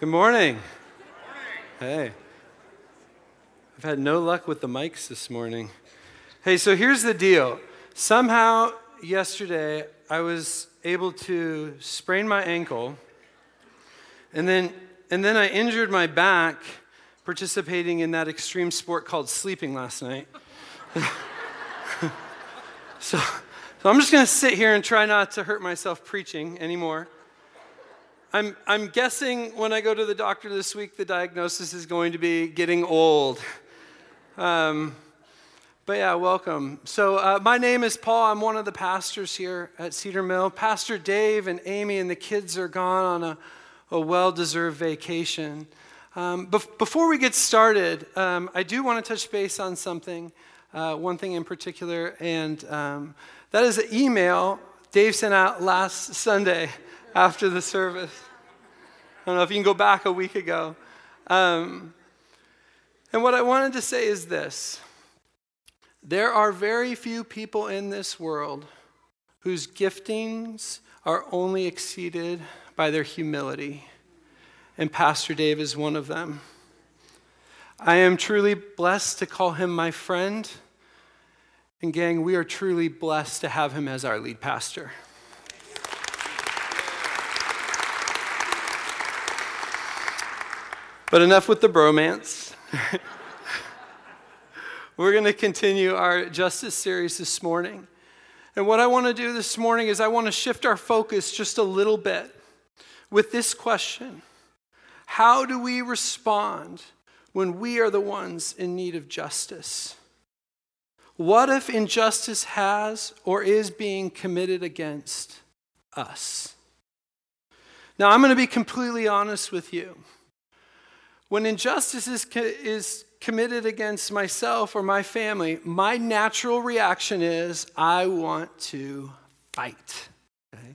Good morning. Hey. I've had no luck with the mics this morning. Hey, so here's the deal. Somehow, yesterday, I was able to sprain my ankle, and then, and then I injured my back participating in that extreme sport called sleeping last night. so, so I'm just going to sit here and try not to hurt myself preaching anymore. I'm, I'm guessing when I go to the doctor this week, the diagnosis is going to be getting old. Um, but yeah, welcome. So, uh, my name is Paul. I'm one of the pastors here at Cedar Mill. Pastor Dave and Amy and the kids are gone on a, a well deserved vacation. Um, bef- before we get started, um, I do want to touch base on something, uh, one thing in particular, and um, that is an email Dave sent out last Sunday after the service. I don't know if you can go back a week ago. Um, and what I wanted to say is this there are very few people in this world whose giftings are only exceeded by their humility. And Pastor Dave is one of them. I am truly blessed to call him my friend. And, gang, we are truly blessed to have him as our lead pastor. But enough with the bromance. We're going to continue our justice series this morning. And what I want to do this morning is I want to shift our focus just a little bit with this question How do we respond when we are the ones in need of justice? What if injustice has or is being committed against us? Now, I'm going to be completely honest with you. When injustice is, is committed against myself or my family, my natural reaction is I want to fight. Okay?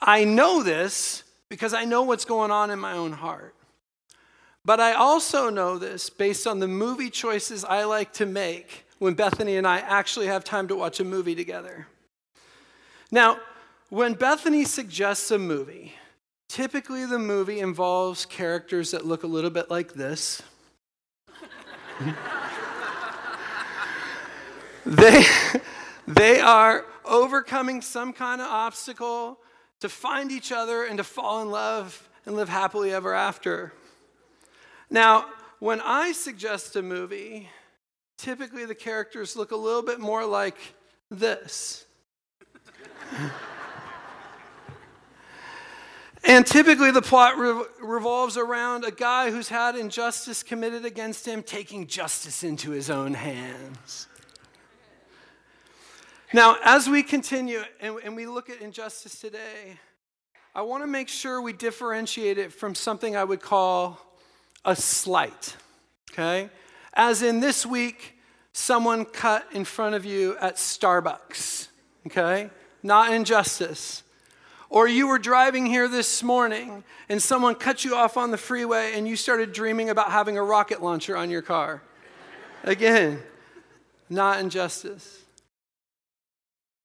I know this because I know what's going on in my own heart. But I also know this based on the movie choices I like to make when Bethany and I actually have time to watch a movie together. Now, when Bethany suggests a movie, Typically, the movie involves characters that look a little bit like this. they, they are overcoming some kind of obstacle to find each other and to fall in love and live happily ever after. Now, when I suggest a movie, typically the characters look a little bit more like this. And typically, the plot re- revolves around a guy who's had injustice committed against him taking justice into his own hands. Now, as we continue and, and we look at injustice today, I want to make sure we differentiate it from something I would call a slight. Okay? As in this week, someone cut in front of you at Starbucks. Okay? Not injustice. Or you were driving here this morning and someone cut you off on the freeway and you started dreaming about having a rocket launcher on your car. Again, not injustice.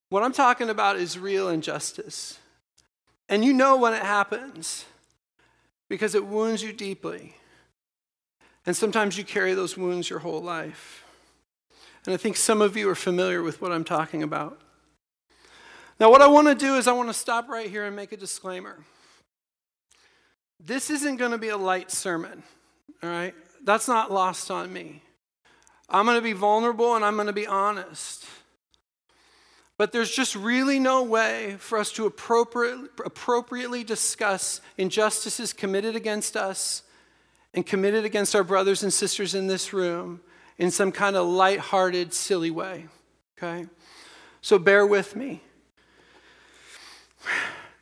What I'm talking about is real injustice. And you know when it happens because it wounds you deeply. And sometimes you carry those wounds your whole life. And I think some of you are familiar with what I'm talking about. Now, what I want to do is I want to stop right here and make a disclaimer. This isn't going to be a light sermon, all right? That's not lost on me. I'm going to be vulnerable and I'm going to be honest. But there's just really no way for us to appropriate, appropriately discuss injustices committed against us and committed against our brothers and sisters in this room in some kind of light-hearted, silly way. Okay? So bear with me.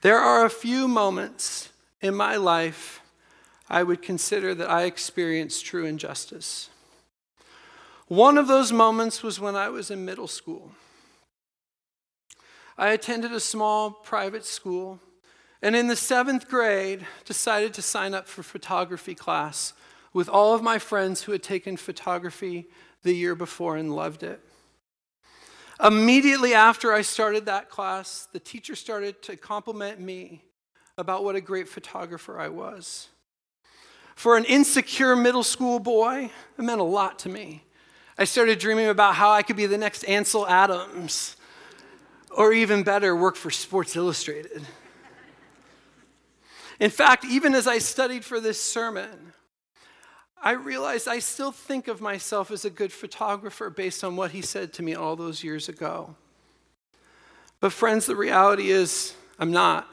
There are a few moments in my life I would consider that I experienced true injustice. One of those moments was when I was in middle school. I attended a small private school, and in the seventh grade, decided to sign up for photography class with all of my friends who had taken photography the year before and loved it. Immediately after I started that class, the teacher started to compliment me about what a great photographer I was. For an insecure middle school boy, it meant a lot to me. I started dreaming about how I could be the next Ansel Adams, or even better, work for Sports Illustrated. In fact, even as I studied for this sermon, I realized I still think of myself as a good photographer based on what he said to me all those years ago. But, friends, the reality is, I'm not.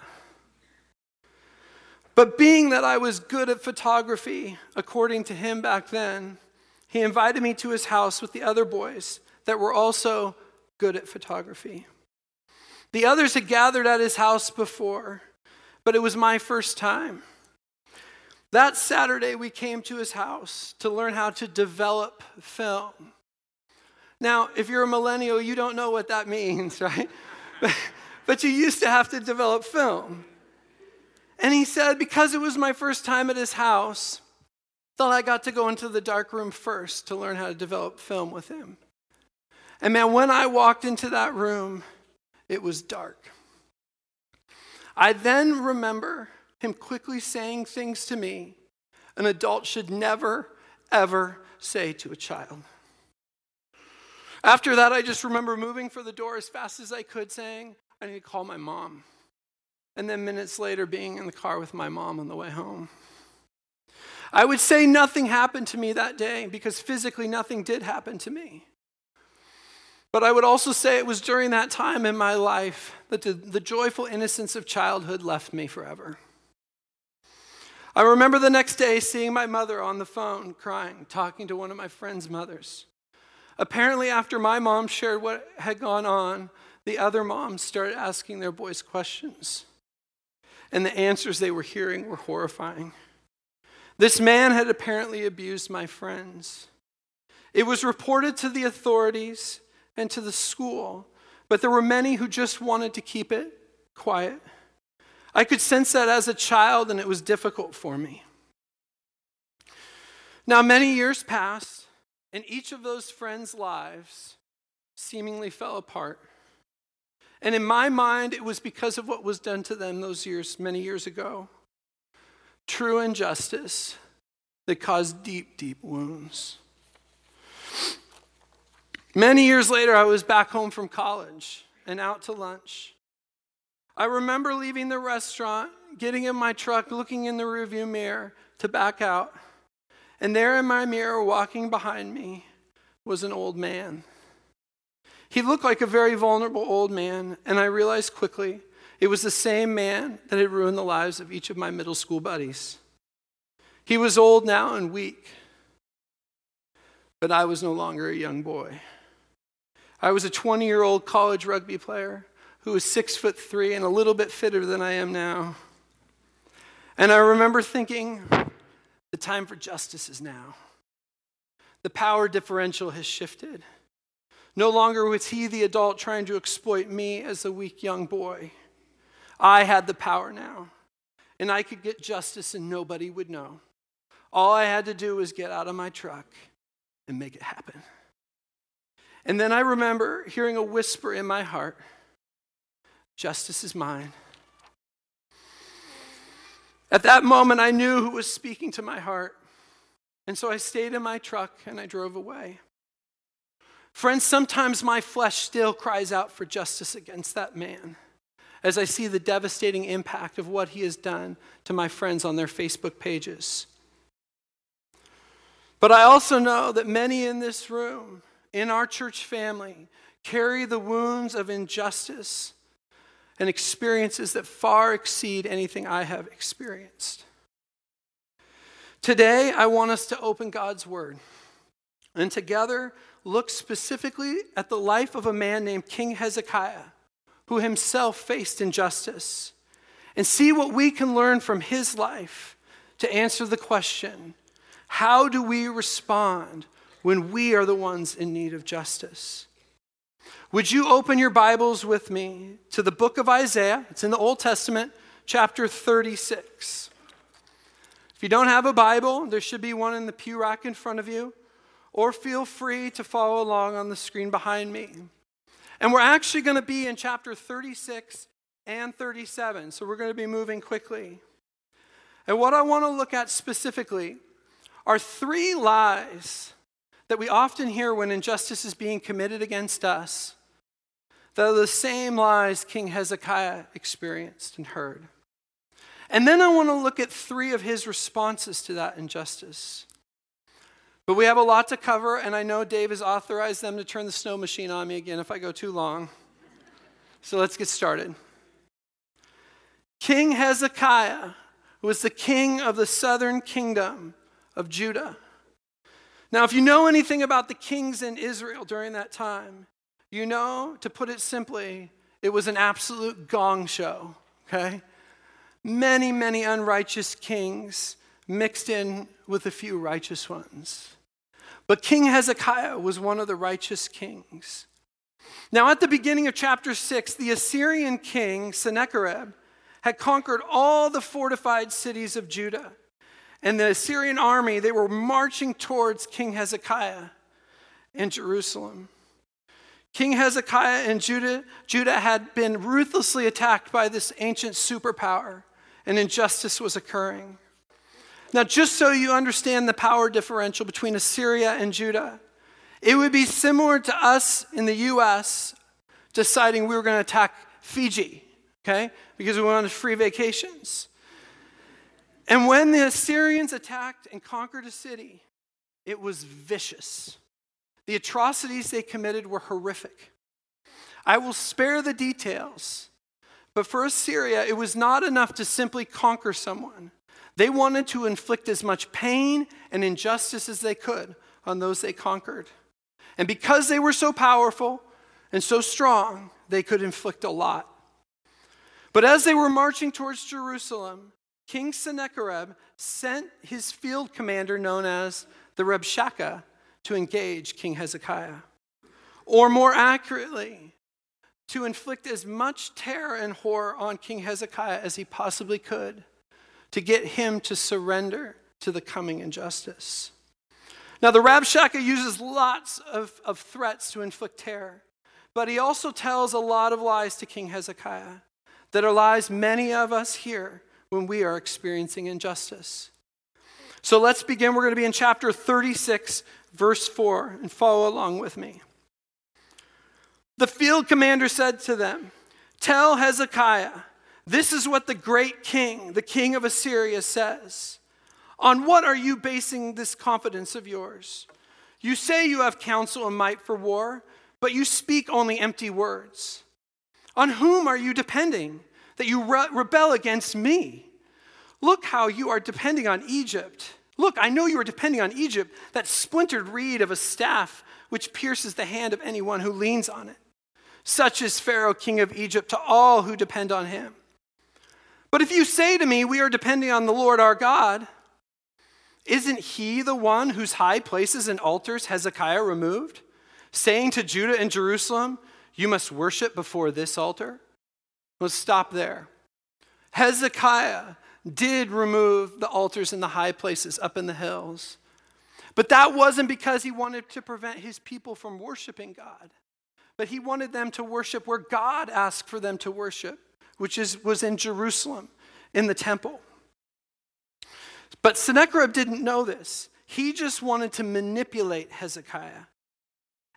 But being that I was good at photography, according to him back then, he invited me to his house with the other boys that were also good at photography. The others had gathered at his house before, but it was my first time. That Saturday, we came to his house to learn how to develop film. Now, if you're a millennial, you don't know what that means, right? but you used to have to develop film. And he said, because it was my first time at his house, thought I got to go into the dark room first to learn how to develop film with him. And man, when I walked into that room, it was dark. I then remember him quickly saying things to me an adult should never, ever say to a child. After that, I just remember moving for the door as fast as I could, saying, I need to call my mom. And then minutes later, being in the car with my mom on the way home. I would say nothing happened to me that day because physically nothing did happen to me. But I would also say it was during that time in my life that the, the joyful innocence of childhood left me forever. I remember the next day seeing my mother on the phone crying, talking to one of my friend's mothers. Apparently, after my mom shared what had gone on, the other moms started asking their boys questions. And the answers they were hearing were horrifying. This man had apparently abused my friends. It was reported to the authorities and to the school, but there were many who just wanted to keep it quiet. I could sense that as a child, and it was difficult for me. Now, many years passed, and each of those friends' lives seemingly fell apart. And in my mind, it was because of what was done to them those years, many years ago. True injustice that caused deep, deep wounds. Many years later, I was back home from college and out to lunch. I remember leaving the restaurant, getting in my truck, looking in the rearview mirror to back out. And there in my mirror, walking behind me, was an old man. He looked like a very vulnerable old man, and I realized quickly it was the same man that had ruined the lives of each of my middle school buddies. He was old now and weak, but I was no longer a young boy. I was a 20 year old college rugby player who was six foot three and a little bit fitter than I am now. And I remember thinking, the time for justice is now. The power differential has shifted. No longer was he the adult trying to exploit me as a weak young boy. I had the power now, and I could get justice and nobody would know. All I had to do was get out of my truck and make it happen. And then I remember hearing a whisper in my heart Justice is mine. At that moment, I knew who was speaking to my heart. And so I stayed in my truck and I drove away. Friends, sometimes my flesh still cries out for justice against that man as I see the devastating impact of what he has done to my friends on their Facebook pages. But I also know that many in this room, in our church family, carry the wounds of injustice and experiences that far exceed anything I have experienced. Today, I want us to open God's Word and together look specifically at the life of a man named King Hezekiah, who himself faced injustice, and see what we can learn from his life to answer the question how do we respond when we are the ones in need of justice? Would you open your Bibles with me to the book of Isaiah? It's in the Old Testament, chapter 36. If you don't have a Bible, there should be one in the pew rack in front of you, or feel free to follow along on the screen behind me. And we're actually going to be in chapter 36 and 37, so we're going to be moving quickly. And what I want to look at specifically are three lies that we often hear when injustice is being committed against us that are the same lies King Hezekiah experienced and heard. And then I want to look at three of his responses to that injustice. But we have a lot to cover, and I know Dave has authorized them to turn the snow machine on me again if I go too long. So let's get started. King Hezekiah was the king of the southern kingdom of Judah. Now, if you know anything about the kings in Israel during that time, you know, to put it simply, it was an absolute gong show, okay? Many, many unrighteous kings mixed in with a few righteous ones. But King Hezekiah was one of the righteous kings. Now, at the beginning of chapter 6, the Assyrian king, Sennacherib, had conquered all the fortified cities of Judah. And the Assyrian army, they were marching towards King Hezekiah in Jerusalem. King Hezekiah and Judah, Judah had been ruthlessly attacked by this ancient superpower, and injustice was occurring. Now, just so you understand the power differential between Assyria and Judah, it would be similar to us in the US deciding we were going to attack Fiji, okay? Because we wanted free vacations. And when the Assyrians attacked and conquered a city, it was vicious. The atrocities they committed were horrific. I will spare the details, but for Assyria, it was not enough to simply conquer someone. They wanted to inflict as much pain and injustice as they could on those they conquered. And because they were so powerful and so strong, they could inflict a lot. But as they were marching towards Jerusalem, King Sennacherib sent his field commander, known as the Rabshakeh, to engage King Hezekiah. Or more accurately, to inflict as much terror and horror on King Hezekiah as he possibly could, to get him to surrender to the coming injustice. Now, the Rabshakeh uses lots of, of threats to inflict terror, but he also tells a lot of lies to King Hezekiah that are lies many of us hear when we are experiencing injustice. So let's begin. We're going to be in chapter 36, verse 4, and follow along with me. The field commander said to them, Tell Hezekiah, this is what the great king, the king of Assyria, says. On what are you basing this confidence of yours? You say you have counsel and might for war, but you speak only empty words. On whom are you depending that you re- rebel against me? Look how you are depending on Egypt Look, I know you are depending on Egypt, that splintered reed of a staff which pierces the hand of anyone who leans on it. Such is Pharaoh, king of Egypt, to all who depend on him. But if you say to me, We are depending on the Lord our God, isn't he the one whose high places and altars Hezekiah removed, saying to Judah and Jerusalem, You must worship before this altar? Let's stop there. Hezekiah did remove the altars in the high places up in the hills. But that wasn't because he wanted to prevent his people from worshiping God, but he wanted them to worship where God asked for them to worship, which is, was in Jerusalem, in the temple. But Sennacherib didn't know this. He just wanted to manipulate Hezekiah.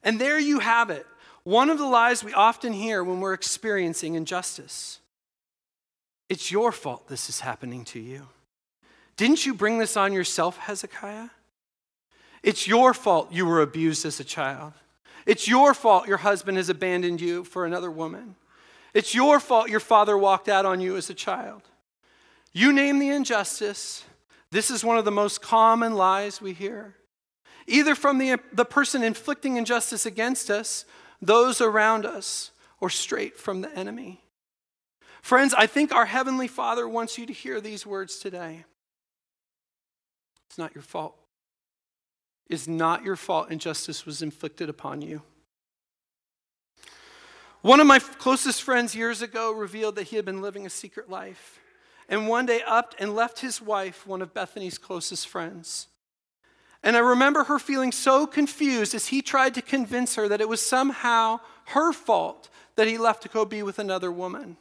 And there you have it. One of the lies we often hear when we're experiencing injustice. It's your fault this is happening to you. Didn't you bring this on yourself, Hezekiah? It's your fault you were abused as a child. It's your fault your husband has abandoned you for another woman. It's your fault your father walked out on you as a child. You name the injustice. This is one of the most common lies we hear. Either from the, the person inflicting injustice against us, those around us, or straight from the enemy. Friends, I think our Heavenly Father wants you to hear these words today. It's not your fault. It's not your fault injustice was inflicted upon you. One of my closest friends years ago revealed that he had been living a secret life, and one day upped and left his wife, one of Bethany's closest friends. And I remember her feeling so confused as he tried to convince her that it was somehow her fault that he left to go be with another woman.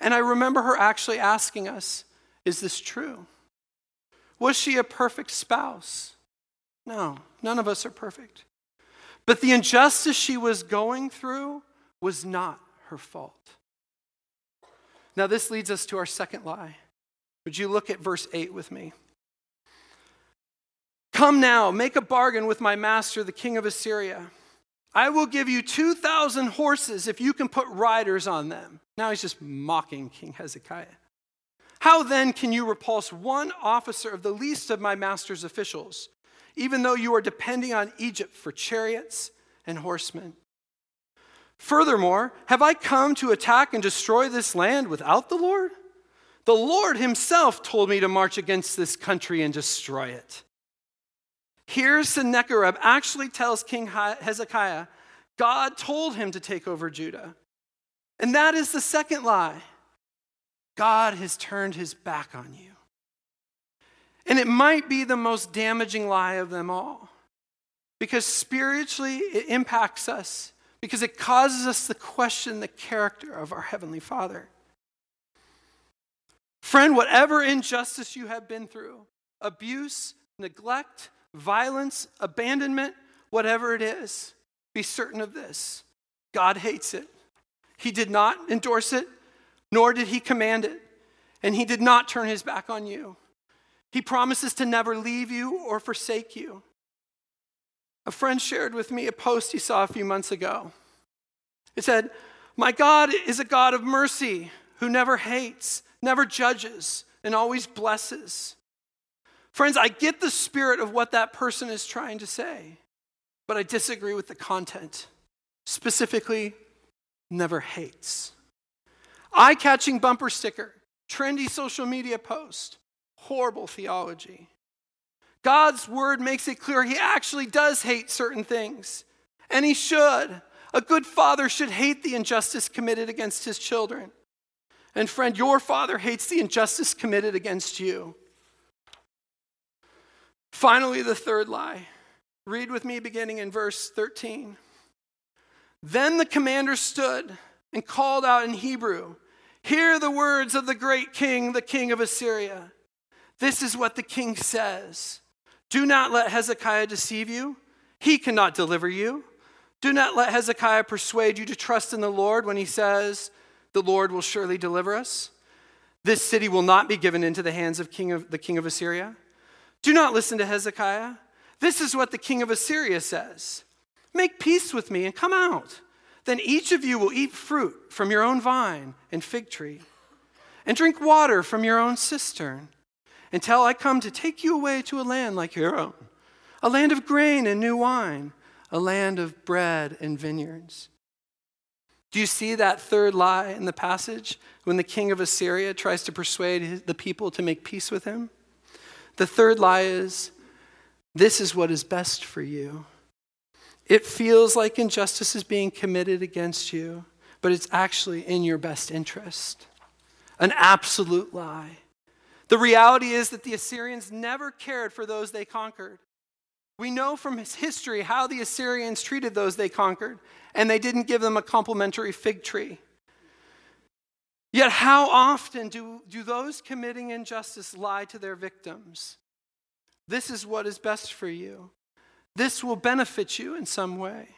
And I remember her actually asking us, Is this true? Was she a perfect spouse? No, none of us are perfect. But the injustice she was going through was not her fault. Now, this leads us to our second lie. Would you look at verse 8 with me? Come now, make a bargain with my master, the king of Assyria. I will give you 2,000 horses if you can put riders on them. Now he's just mocking King Hezekiah. How then can you repulse one officer of the least of my master's officials, even though you are depending on Egypt for chariots and horsemen? Furthermore, have I come to attack and destroy this land without the Lord? The Lord Himself told me to march against this country and destroy it. Here, Sennacherib actually tells King Hezekiah, God told him to take over Judah. And that is the second lie. God has turned his back on you. And it might be the most damaging lie of them all because spiritually it impacts us because it causes us to question the character of our Heavenly Father. Friend, whatever injustice you have been through, abuse, neglect, violence, abandonment, whatever it is, be certain of this God hates it. He did not endorse it, nor did He command it, and He did not turn His back on you. He promises to never leave you or forsake you. A friend shared with me a post he saw a few months ago. It said, My God is a God of mercy who never hates, never judges, and always blesses. Friends, I get the spirit of what that person is trying to say, but I disagree with the content. Specifically, never hates. Eye catching bumper sticker, trendy social media post, horrible theology. God's word makes it clear he actually does hate certain things, and he should. A good father should hate the injustice committed against his children. And friend, your father hates the injustice committed against you. Finally, the third lie. Read with me beginning in verse 13. Then the commander stood and called out in Hebrew Hear the words of the great king, the king of Assyria. This is what the king says Do not let Hezekiah deceive you, he cannot deliver you. Do not let Hezekiah persuade you to trust in the Lord when he says, The Lord will surely deliver us. This city will not be given into the hands of, king of the king of Assyria. Do not listen to Hezekiah. This is what the king of Assyria says Make peace with me and come out. Then each of you will eat fruit from your own vine and fig tree, and drink water from your own cistern, until I come to take you away to a land like your own, a land of grain and new wine, a land of bread and vineyards. Do you see that third lie in the passage when the king of Assyria tries to persuade the people to make peace with him? The third lie is this is what is best for you. It feels like injustice is being committed against you, but it's actually in your best interest. An absolute lie. The reality is that the Assyrians never cared for those they conquered. We know from his history how the Assyrians treated those they conquered, and they didn't give them a complimentary fig tree. Yet, how often do, do those committing injustice lie to their victims? This is what is best for you. This will benefit you in some way.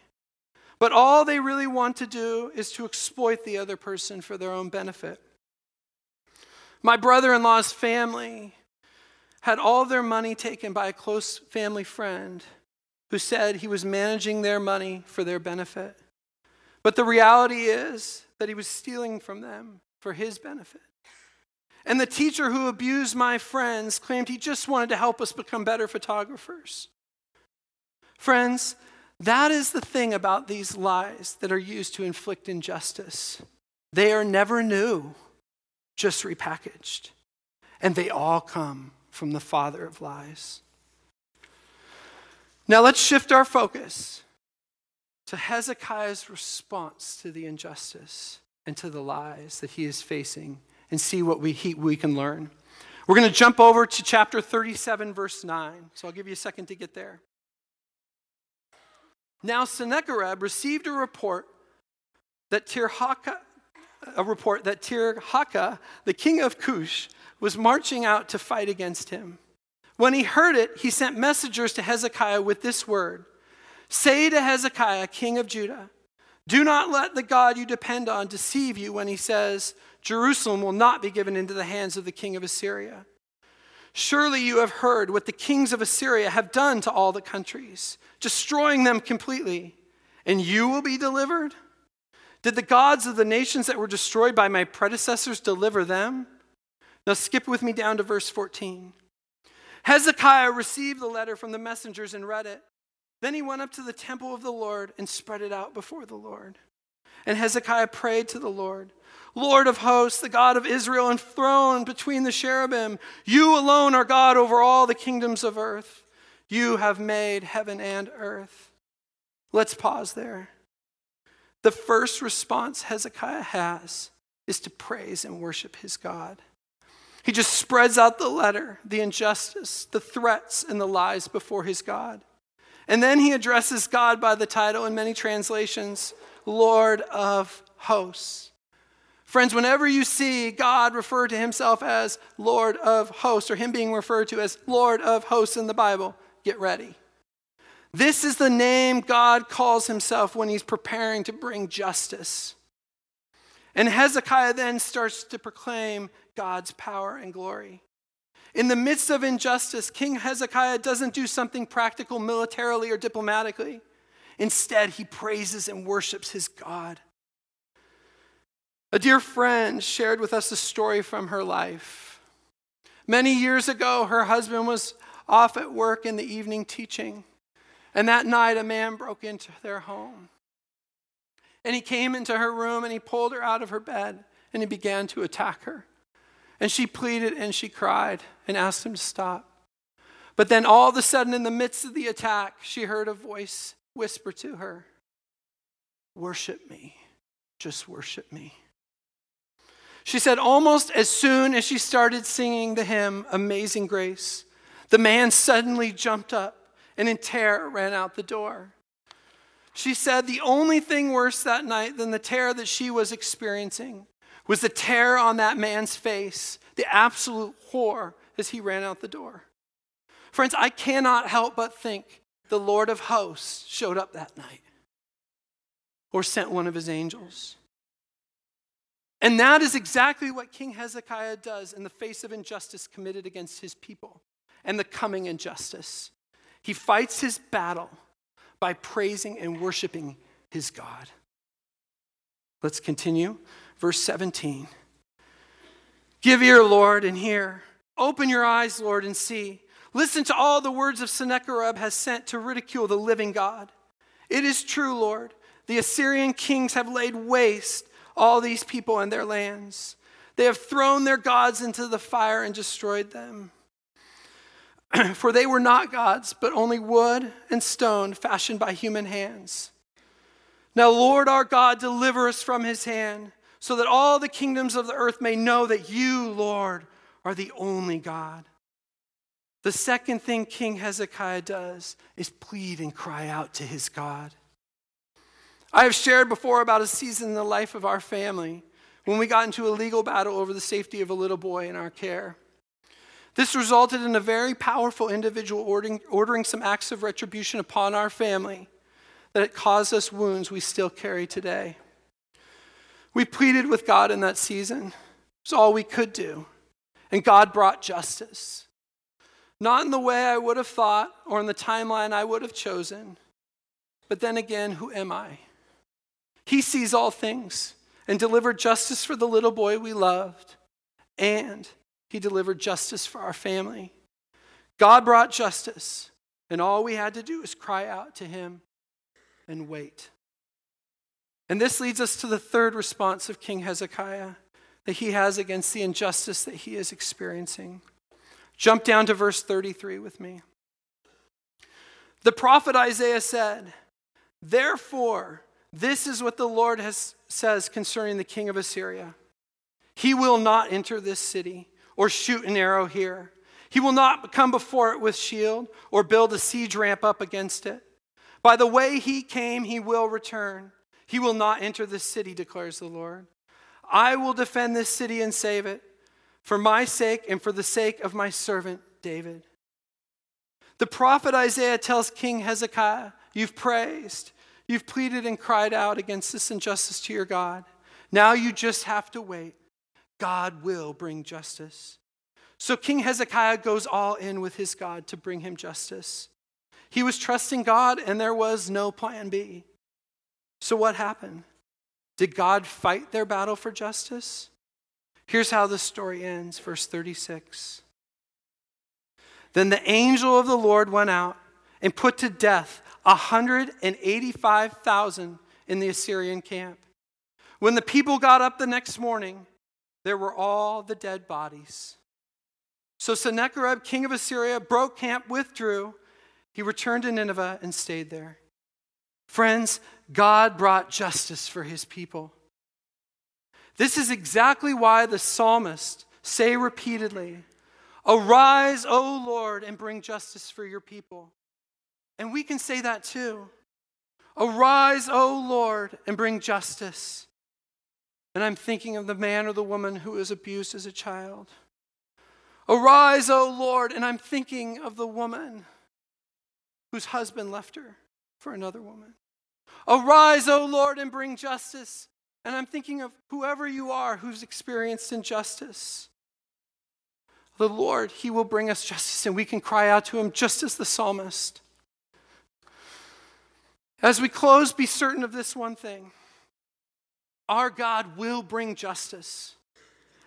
But all they really want to do is to exploit the other person for their own benefit. My brother in law's family had all their money taken by a close family friend who said he was managing their money for their benefit. But the reality is that he was stealing from them for his benefit. And the teacher who abused my friends claimed he just wanted to help us become better photographers. Friends, that is the thing about these lies that are used to inflict injustice. They are never new, just repackaged. And they all come from the father of lies. Now let's shift our focus to Hezekiah's response to the injustice and to the lies that he is facing and see what we, he, we can learn. We're going to jump over to chapter 37, verse 9. So I'll give you a second to get there. Now Sennacherib received a report that Tirhaka, a report that Tirhaka, the king of Cush, was marching out to fight against him. When he heard it, he sent messengers to Hezekiah with this word Say to Hezekiah, king of Judah, do not let the God you depend on deceive you when he says, Jerusalem will not be given into the hands of the king of Assyria. Surely you have heard what the kings of Assyria have done to all the countries, destroying them completely, and you will be delivered? Did the gods of the nations that were destroyed by my predecessors deliver them? Now skip with me down to verse 14. Hezekiah received the letter from the messengers and read it. Then he went up to the temple of the Lord and spread it out before the Lord. And Hezekiah prayed to the Lord, Lord of hosts, the God of Israel, enthroned between the cherubim, you alone are God over all the kingdoms of earth. You have made heaven and earth. Let's pause there. The first response Hezekiah has is to praise and worship his God. He just spreads out the letter, the injustice, the threats, and the lies before his God. And then he addresses God by the title in many translations, Lord of hosts. Friends, whenever you see God refer to himself as Lord of hosts, or him being referred to as Lord of hosts in the Bible, get ready. This is the name God calls himself when he's preparing to bring justice. And Hezekiah then starts to proclaim God's power and glory. In the midst of injustice, King Hezekiah doesn't do something practical militarily or diplomatically. Instead, he praises and worships his God. A dear friend shared with us a story from her life. Many years ago, her husband was off at work in the evening teaching, and that night a man broke into their home. And he came into her room and he pulled her out of her bed and he began to attack her. And she pleaded and she cried and asked him to stop. But then, all of a sudden, in the midst of the attack, she heard a voice whisper to her, Worship me. Just worship me. She said, almost as soon as she started singing the hymn, Amazing Grace, the man suddenly jumped up and in terror ran out the door. She said the only thing worse that night than the terror that she was experiencing was the terror on that man's face, the absolute horror as he ran out the door. Friends, I cannot help but think the Lord of hosts showed up that night or sent one of his angels. And that is exactly what King Hezekiah does in the face of injustice committed against his people and the coming injustice. He fights his battle by praising and worshiping his God. Let's continue. Verse 17 Give ear, Lord, and hear. Open your eyes, Lord, and see. Listen to all the words of Sennacherib has sent to ridicule the living God. It is true, Lord. The Assyrian kings have laid waste all these people and their lands. They have thrown their gods into the fire and destroyed them. For they were not gods, but only wood and stone fashioned by human hands. Now, Lord our God, deliver us from his hand so that all the kingdoms of the earth may know that you, Lord, are the only God. The second thing King Hezekiah does is plead and cry out to his God. I have shared before about a season in the life of our family when we got into a legal battle over the safety of a little boy in our care. This resulted in a very powerful individual ordering, ordering some acts of retribution upon our family that it caused us wounds we still carry today. We pleaded with God in that season. It's all we could do. And God brought justice. Not in the way I would have thought or in the timeline I would have chosen. But then again, who am I? He sees all things and delivered justice for the little boy we loved. And he delivered justice for our family. God brought justice. And all we had to do was cry out to him and wait. And this leads us to the third response of King Hezekiah that he has against the injustice that he is experiencing. Jump down to verse 33 with me. The prophet Isaiah said, Therefore, this is what the Lord has, says concerning the king of Assyria He will not enter this city or shoot an arrow here. He will not come before it with shield or build a siege ramp up against it. By the way he came, he will return. He will not enter this city, declares the Lord. I will defend this city and save it, for my sake and for the sake of my servant David. The prophet Isaiah tells King Hezekiah, You've praised, you've pleaded and cried out against this injustice to your God. Now you just have to wait. God will bring justice. So King Hezekiah goes all in with his God to bring him justice. He was trusting God, and there was no plan B. So what happened? Did God fight their battle for justice? Here's how the story ends, verse 36. Then the angel of the Lord went out and put to death 185,000 in the Assyrian camp. When the people got up the next morning, there were all the dead bodies. So Sennacherib, king of Assyria, broke camp, withdrew. He returned to Nineveh and stayed there. Friends, God brought justice for his people. This is exactly why the psalmist say repeatedly, Arise, O Lord, and bring justice for your people. And we can say that too. Arise, O Lord, and bring justice. And I'm thinking of the man or the woman who was abused as a child. Arise, O Lord, and I'm thinking of the woman whose husband left her for another woman. Arise, O Lord, and bring justice. And I'm thinking of whoever you are who's experienced injustice. The Lord, He will bring us justice, and we can cry out to Him just as the psalmist. As we close, be certain of this one thing our God will bring justice.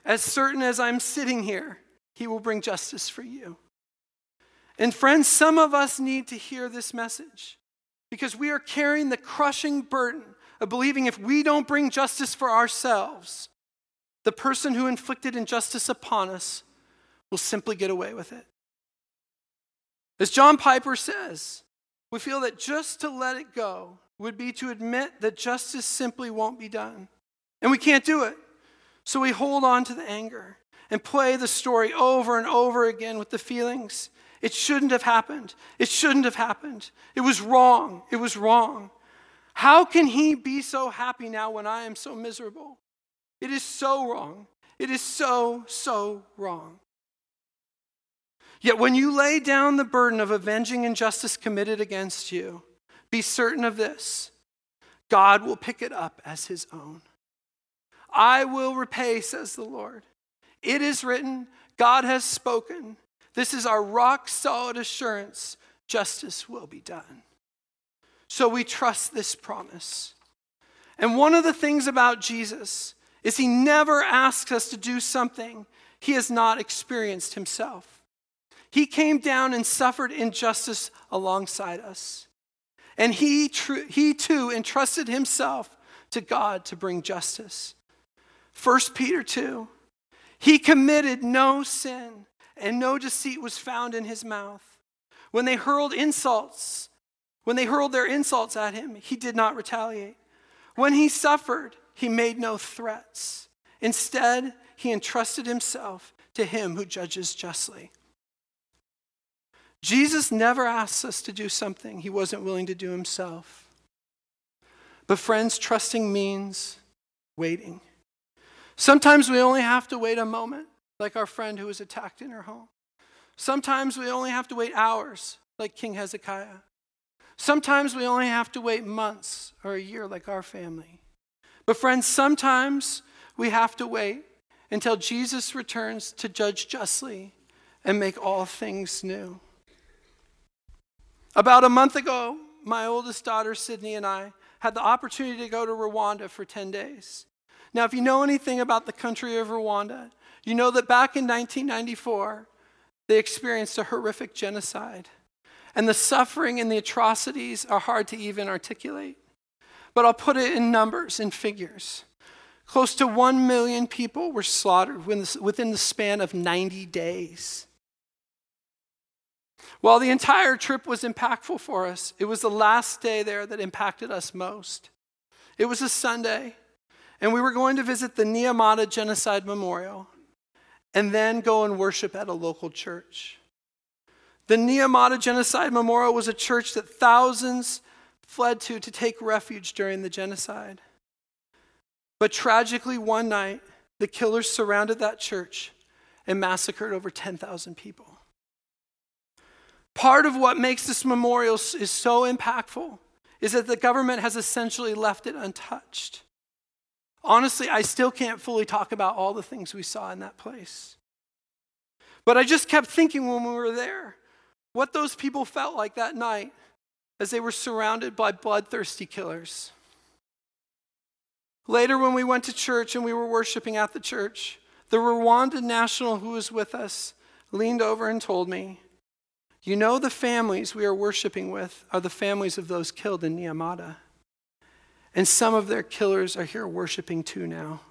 As certain as I'm sitting here, He will bring justice for you. And friends, some of us need to hear this message because we are carrying the crushing burden of believing if we don't bring justice for ourselves, the person who inflicted injustice upon us will simply get away with it. As John Piper says, we feel that just to let it go would be to admit that justice simply won't be done. And we can't do it. So we hold on to the anger and play the story over and over again with the feelings. It shouldn't have happened. It shouldn't have happened. It was wrong. It was wrong. How can he be so happy now when I am so miserable? It is so wrong. It is so, so wrong. Yet when you lay down the burden of avenging injustice committed against you, be certain of this God will pick it up as his own. I will repay, says the Lord. It is written, God has spoken. This is our rock solid assurance justice will be done. So we trust this promise. And one of the things about Jesus is he never asks us to do something he has not experienced himself. He came down and suffered injustice alongside us. And he, tr- he too entrusted himself to God to bring justice. 1 Peter 2 He committed no sin, and no deceit was found in his mouth. When they hurled insults, when they hurled their insults at him, he did not retaliate. When he suffered, he made no threats. Instead, he entrusted himself to him who judges justly. Jesus never asks us to do something he wasn't willing to do himself. But, friends, trusting means waiting. Sometimes we only have to wait a moment, like our friend who was attacked in her home. Sometimes we only have to wait hours, like King Hezekiah. Sometimes we only have to wait months or a year, like our family. But, friends, sometimes we have to wait until Jesus returns to judge justly and make all things new. About a month ago, my oldest daughter, Sydney, and I had the opportunity to go to Rwanda for 10 days. Now, if you know anything about the country of Rwanda, you know that back in 1994, they experienced a horrific genocide. And the suffering and the atrocities are hard to even articulate. But I'll put it in numbers, in figures. Close to 1 million people were slaughtered within the span of 90 days. While the entire trip was impactful for us, it was the last day there that impacted us most. It was a Sunday, and we were going to visit the Nyamata Genocide Memorial and then go and worship at a local church. The Nyamata Genocide Memorial was a church that thousands fled to to take refuge during the genocide. But tragically, one night, the killers surrounded that church and massacred over 10,000 people. Part of what makes this memorial is so impactful is that the government has essentially left it untouched. Honestly, I still can't fully talk about all the things we saw in that place. But I just kept thinking when we were there what those people felt like that night as they were surrounded by bloodthirsty killers. Later, when we went to church and we were worshiping at the church, the Rwandan national who was with us leaned over and told me, You know, the families we are worshiping with are the families of those killed in Nyamata. And some of their killers are here worshiping too now.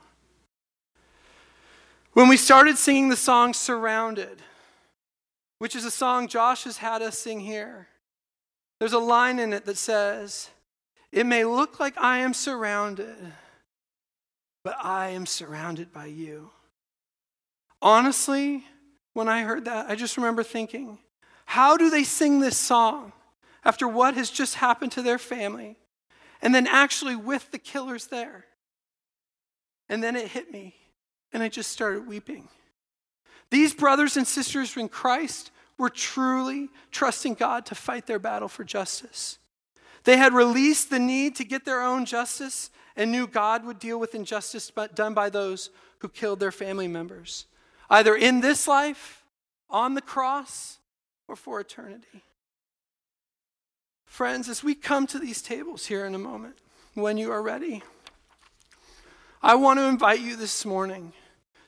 When we started singing the song Surrounded, which is a song Josh has had us sing here, there's a line in it that says, It may look like I am surrounded but I am surrounded by you. Honestly, when I heard that, I just remember thinking, how do they sing this song after what has just happened to their family and then actually with the killers there? And then it hit me, and I just started weeping. These brothers and sisters in Christ were truly trusting God to fight their battle for justice. They had released the need to get their own justice and knew God would deal with injustice done by those who killed their family members, either in this life, on the cross, or for eternity. Friends, as we come to these tables here in a moment, when you are ready, I want to invite you this morning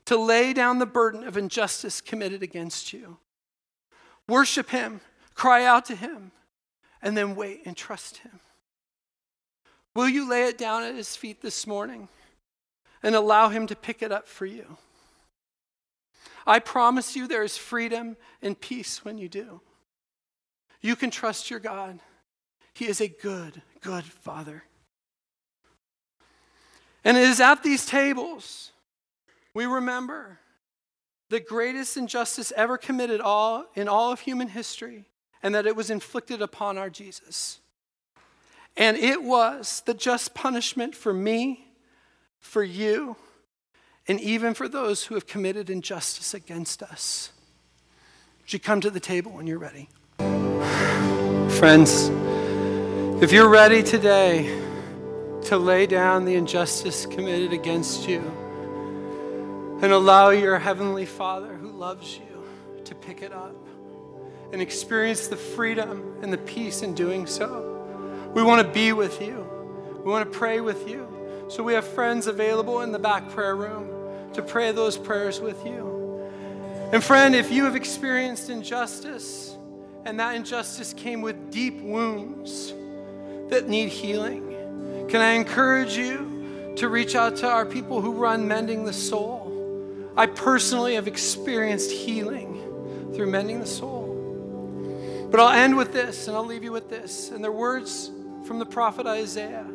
to lay down the burden of injustice committed against you. Worship Him, cry out to Him, and then wait and trust Him. Will you lay it down at his feet this morning and allow him to pick it up for you? I promise you there is freedom and peace when you do. You can trust your God. He is a good, good Father. And it is at these tables we remember the greatest injustice ever committed all, in all of human history, and that it was inflicted upon our Jesus. And it was the just punishment for me, for you, and even for those who have committed injustice against us. Would you come to the table when you're ready? Friends, if you're ready today to lay down the injustice committed against you and allow your Heavenly Father who loves you to pick it up and experience the freedom and the peace in doing so, we want to be with you. We want to pray with you. So we have friends available in the back prayer room to pray those prayers with you. And friend, if you have experienced injustice and that injustice came with deep wounds that need healing, can I encourage you to reach out to our people who run Mending the Soul? I personally have experienced healing through Mending the Soul. But I'll end with this and I'll leave you with this. And their words from the prophet Isaiah.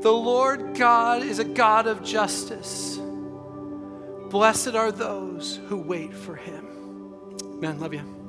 The Lord God is a God of justice. Blessed are those who wait for him. Man, love you.